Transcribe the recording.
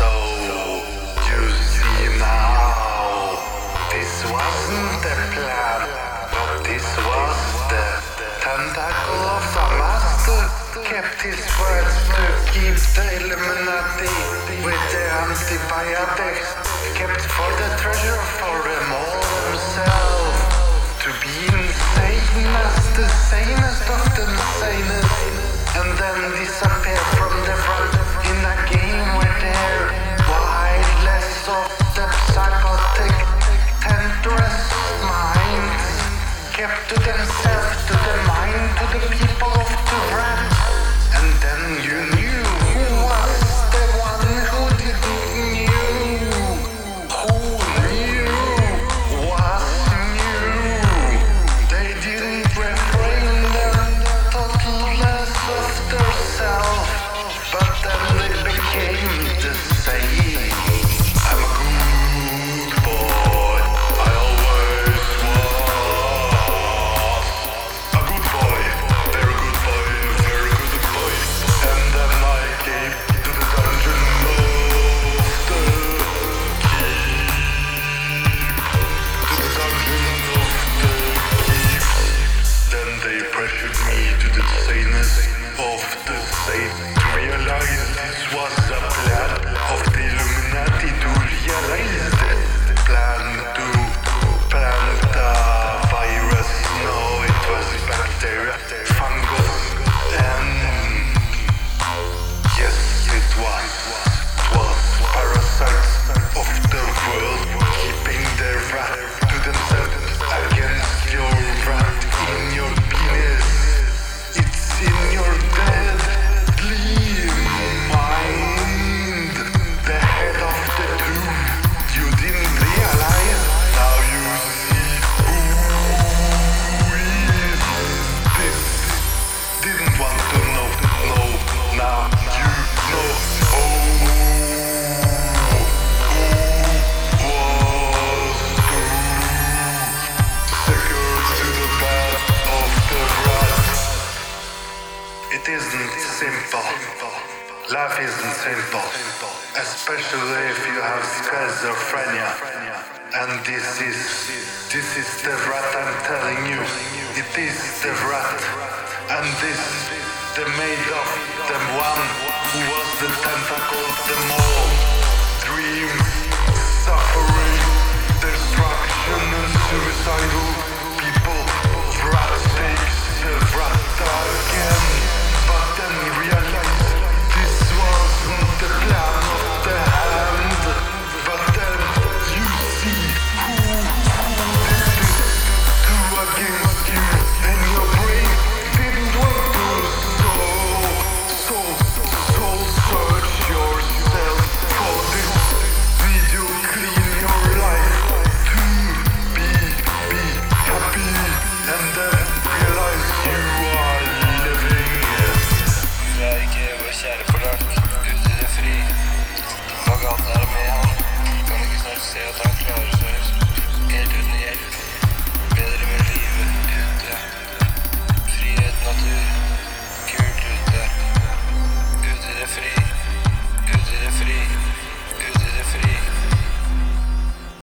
So you see now, this wasn't the plan, but this was the tentacle of the master. Kept his words to keep the Illuminati with the antibiotics. Kept for the treasure for them all himself. To be insane as the sanest of the sanest. And then disappear from Kept to themselves, to the mind, to the people of the rat. And then you It isn't simple. Life isn't simple. Especially if you have schizophrenia. And this is this is the rat I'm telling you. It is the rat. And this the maid of the one who was the tentacle kjære polakk, ut i det fri. Bagan er med han. Kan ikke snart se at han klarer